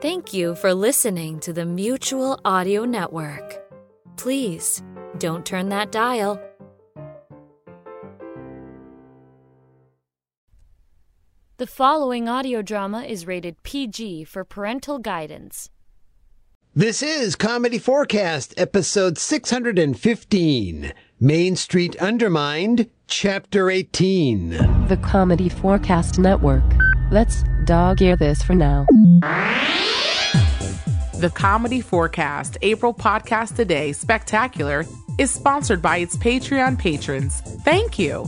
Thank you for listening to the Mutual Audio Network. Please don't turn that dial. The following audio drama is rated PG for parental guidance. This is Comedy4Cast, episode 615 Main Street Undermined, Chapter 18. The Comedy4Cast Network. Let's dog ear this for now. The Comedy4Cast April Podcast Today Spectacular is sponsored by its Patreon patrons. Thank you.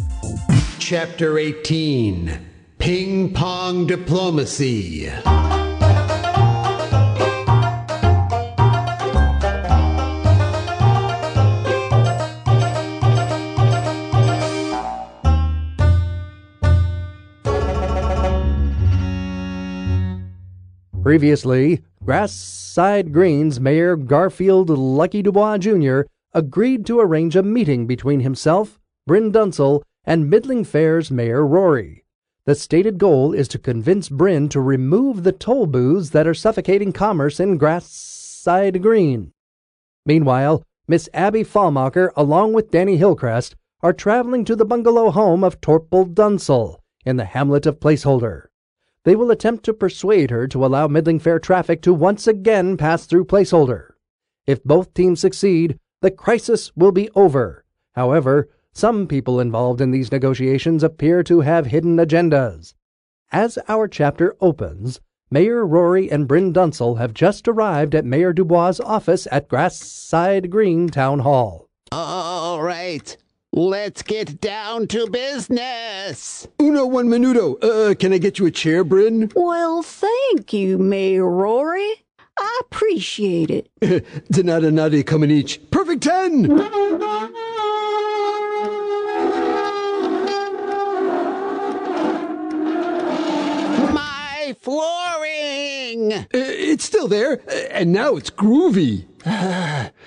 Chapter 18 Ping Pong Diplomacy. Previously, Grassside Green's Mayor Garfield Lucky Dubois Jr. agreed to arrange a meeting between himself, Bryn Dunsel, and Middling Fair's Mayor Rory. The stated goal is to convince Bryn to remove the toll booths that are suffocating commerce in Grassside Green. Meanwhile, Miss Abby Fallmacher, along with Danny Hillcrest, are traveling to the bungalow home of Torple Dunsel in the hamlet of Placeholder they will attempt to persuade her to allow Middling Fair traffic to once again pass through Placeholder. If both teams succeed, the crisis will be over. However, some people involved in these negotiations appear to have hidden agendas. As our chapter opens, Mayor Rory and Bryn Dunsel have just arrived at Mayor Dubois' office at Grassside Green Town Hall. All right. Let's get down to business. Uno one minuto. Uh, can I get you a chair, Bryn? Well, thank you, Mayor Rory. I appreciate it. Donata nadi coming each. Perfect ten! My flooring! Uh, it's still there, uh, and now it's groovy.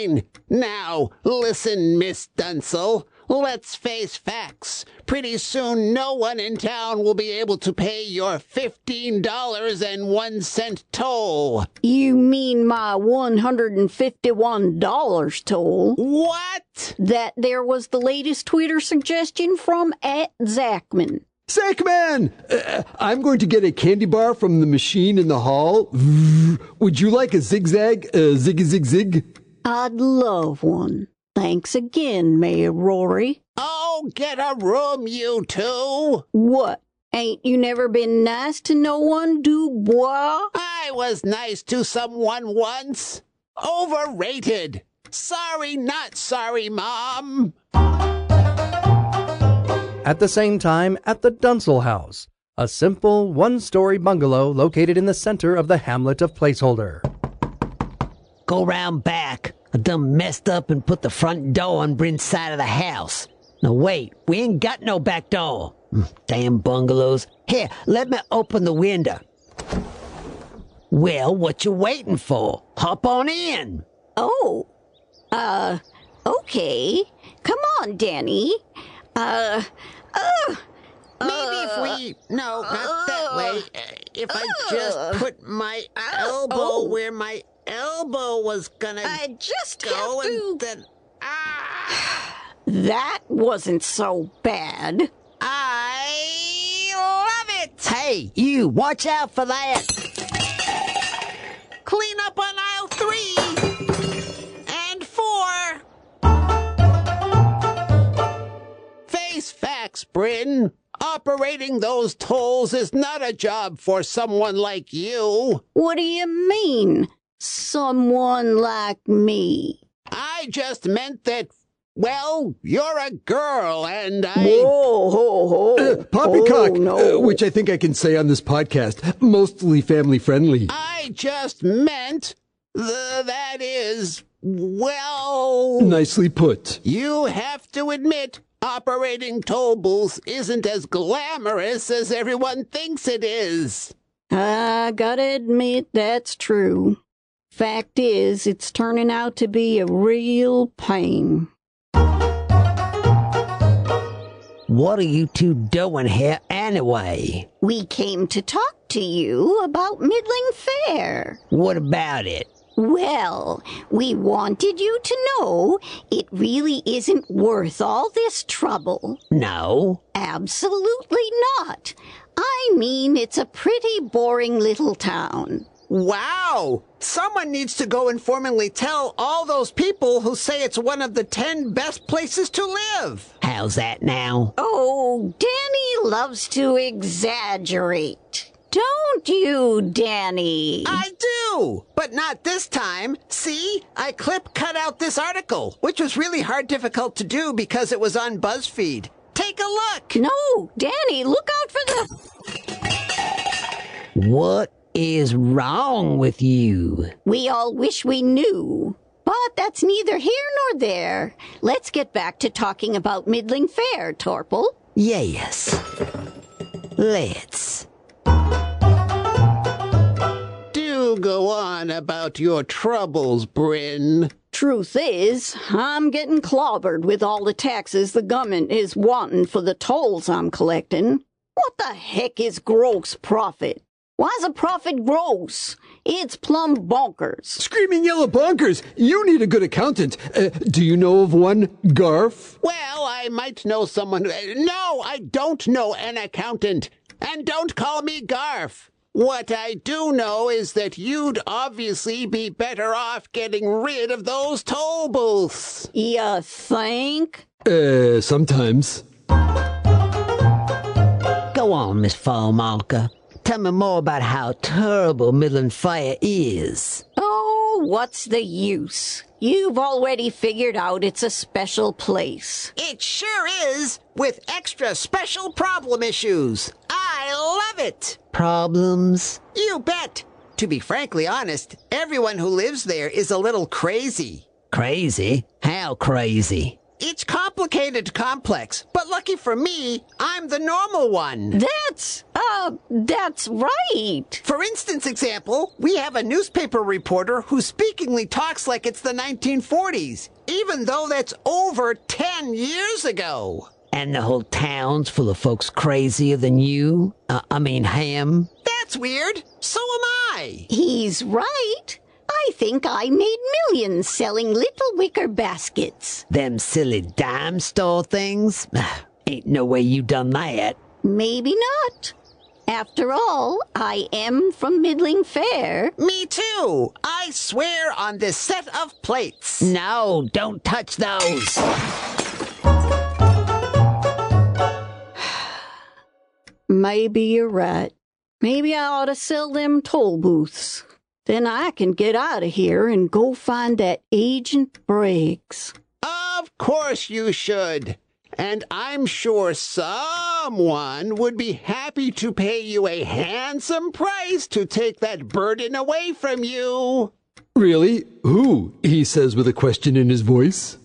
Fine. Now, listen, Miss Dunsel. Let's face facts. Pretty soon, no one in town will be able to pay your $15.01 toll. You mean my $151 toll? What? That there was the latest Twitter suggestion from at Zachman. Zachman! Uh, I'm going to get a candy bar from the machine in the hall. Would you like a zigzag? Uh, ziggy zig zig? I'd love one. Thanks again, Mayor Rory. Oh, get a room, you two. What? Ain't you never been nice to no one, Dubois? I was nice to someone once. Overrated. Sorry, not sorry, Mom. At the same time, at the Dunsel House, a simple one story bungalow located in the center of the hamlet of Placeholder. Go round back. I done messed up and put the front door on Bryn's side of the house. Now wait, we ain't got no back door. Hmm, damn bungalows. Here, let me open the window. Well, what you waiting for? Hop on in. Oh, uh, okay. Come on, Danny. Uh, uh. Maybe if we no, not that way. If I just put my elbow oh. where my elbow was gonna I just go have to... and then ah. That wasn't so bad. I love it. Hey, you, watch out for that. Clean up on aisle three and four. Face facts, Bryn. Operating those tolls is not a job for someone like you. What do you mean? Someone like me. I just meant that Well, you're a girl, and I. Whoa, ho, ho. Uh, Poppycock, Oh, no. uh, which I think I can say on this podcast, mostly family friendly. I just meant the, that is, well. Nicely put. You have to admit, operating toll booths isn't as glamorous as everyone thinks it is. I gotta admit that's true. Fact is, it's turning out to be a real pain. What are you two doing here anyway? We came to talk to you about Middling Fair. What about it? Well, we wanted you to know it really isn't worth all this trouble. No. Absolutely not. I mean, it's a pretty boring little town. Wow! Someone needs to go and formally tell all those people who say it's one of the ten best places to live. How's that now? Oh, Danny loves to exaggerate. Don't you, Danny? I do, but not this time. See, I clip cut out this article, which was really hard difficult to do because it was on BuzzFeed. Take a look. No, Danny, look out for the. What is wrong with you? We all wish we knew. But that's neither here nor there. Let's get back to talking about Middling Fair, Torple. Yes. Let's. Do go on about your troubles, Bryn. Truth is, I'm getting clobbered with all the taxes the government is wanting for the tolls I'm collecting. What the heck is gross profit? Why's a profit gross? It's plumb bonkers. Screaming yellow bonkers! You need a good accountant. Uh, do you know of one, Garf? Well, I might know someone. No, I don't know an accountant. And don't call me Garf. What I do know is that you'd obviously be better off getting rid of those toll booths. You think? Uh, sometimes. Go on, Miss Fallmacher. Tell me more about how terrible Middling Fair is. Oh, what's the use? You've already figured out it's a special place. It sure is, with extra special problem issues. I love it. Problems? You bet. To be frankly honest, everyone who lives there is a little crazy. Crazy? How crazy? Complicated complex, but lucky for me, I'm the normal one. That's, uh, that's right. For instance, example, we have a newspaper reporter who speakingly talks like it's the 1940s, even though that's over 10 years ago. And the whole town's full of folks crazier than you? Uh, I mean, him? That's weird. So am I. He's right. I think I made millions selling little wicker baskets. Them silly dime store things? Ain't no way you done that. Maybe not. After all, I am from Middling Fair. Me too. I swear on this set of plates. No, don't touch those. Maybe you're right. Maybe I ought to sell them toll booths. Then I can get out of here and go find that Agent Briggs. Of course you should. And I'm sure someone would be happy to pay you a handsome price to take that burden away from you. Really? Who? He says with a question in his voice.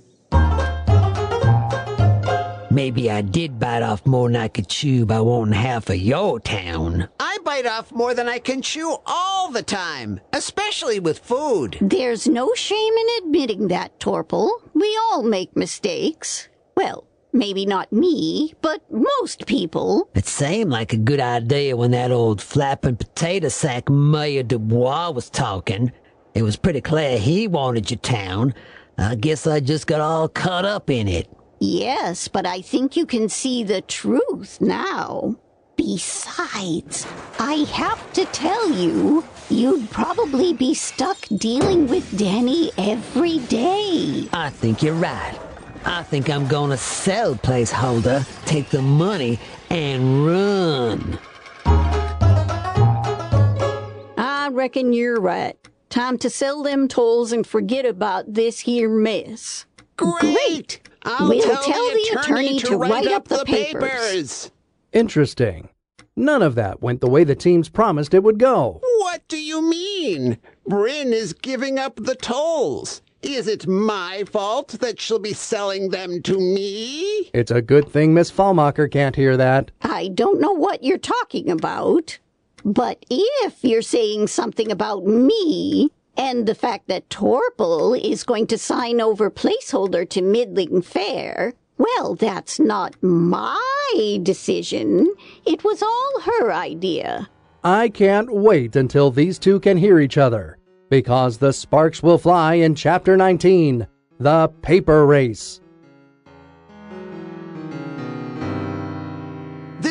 Maybe I did bite off more than I could chew by wanting half of your town. I bite off more than I can chew all the time, especially with food. There's no shame in admitting that, Torple. We all make mistakes. Well, maybe not me, but most people. It seemed like a good idea when that old flapping potato sack Mayor Dubois was talking. It was pretty clear he wanted your town. I guess I just got all caught up in it. Yes, but I think you can see the truth now. Besides, I have to tell you, you'd probably be stuck dealing with Danny every day. I think you're right. I think I'm gonna sell placeholder, take the money, and run. I reckon you're right. Time to sell them tolls and forget about this here mess. Great! I'll We'll tell, tell the, the attorney to, to write, write up, up the the papers. papers. Interesting. None of that went the way the teams promised it would go. What do you mean? Bryn is giving up the tolls. Is it my fault that she'll be selling them to me? It's a good thing Miss Fallmacher can't hear that. I don't know what you're talking about, but if you're saying something about me and the fact that Torple is going to sign over placeholder to Middling Fair, well, that's not my decision. It was all her idea. I can't wait until these two can hear each other, because the sparks will fly in Chapter 19 The Paper Race.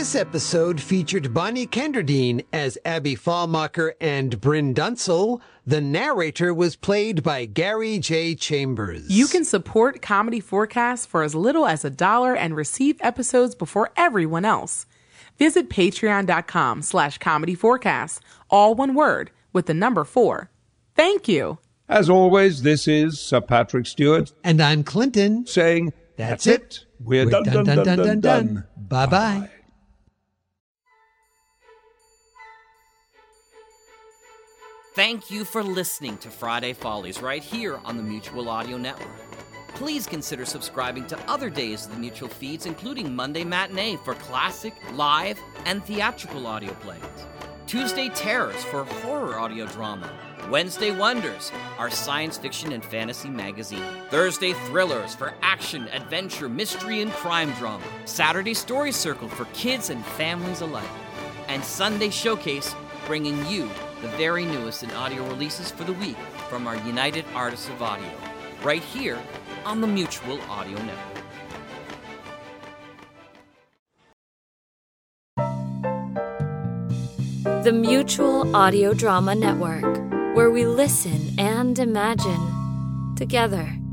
This episode featured Bonnie Kenderdine as Abby Fallmacher and Bryn Dunsel. The narrator was played by Gary J. Chambers. You can support Comedy4Cast for as little as a dollar and receive episodes before everyone else. Visit patreon.com slash comedy forecast, all one word, with the number four. Thank you. As always, this is Sir Patrick Stewart. And I'm Clinton. Saying, That's, That's it. We're, done, done, done, done, done. Bye bye. Thank you for listening to Friday Follies right here on the Mutual Audio Network. Please consider subscribing to other days of the Mutual feeds, including Monday Matinee for classic, live, and theatrical audio plays, Tuesday Terrors for horror audio drama, Wednesday Wonders, our science fiction and fantasy magazine, Thursday Thrillers for action, adventure, mystery, and crime drama, Saturday Story Circle for kids and families alike, and Sunday Showcase bringing you the very newest in audio releases for the week from our United Artists of Audio, right here on the Mutual Audio Network. The Mutual Audio Drama Network, where we listen and imagine together.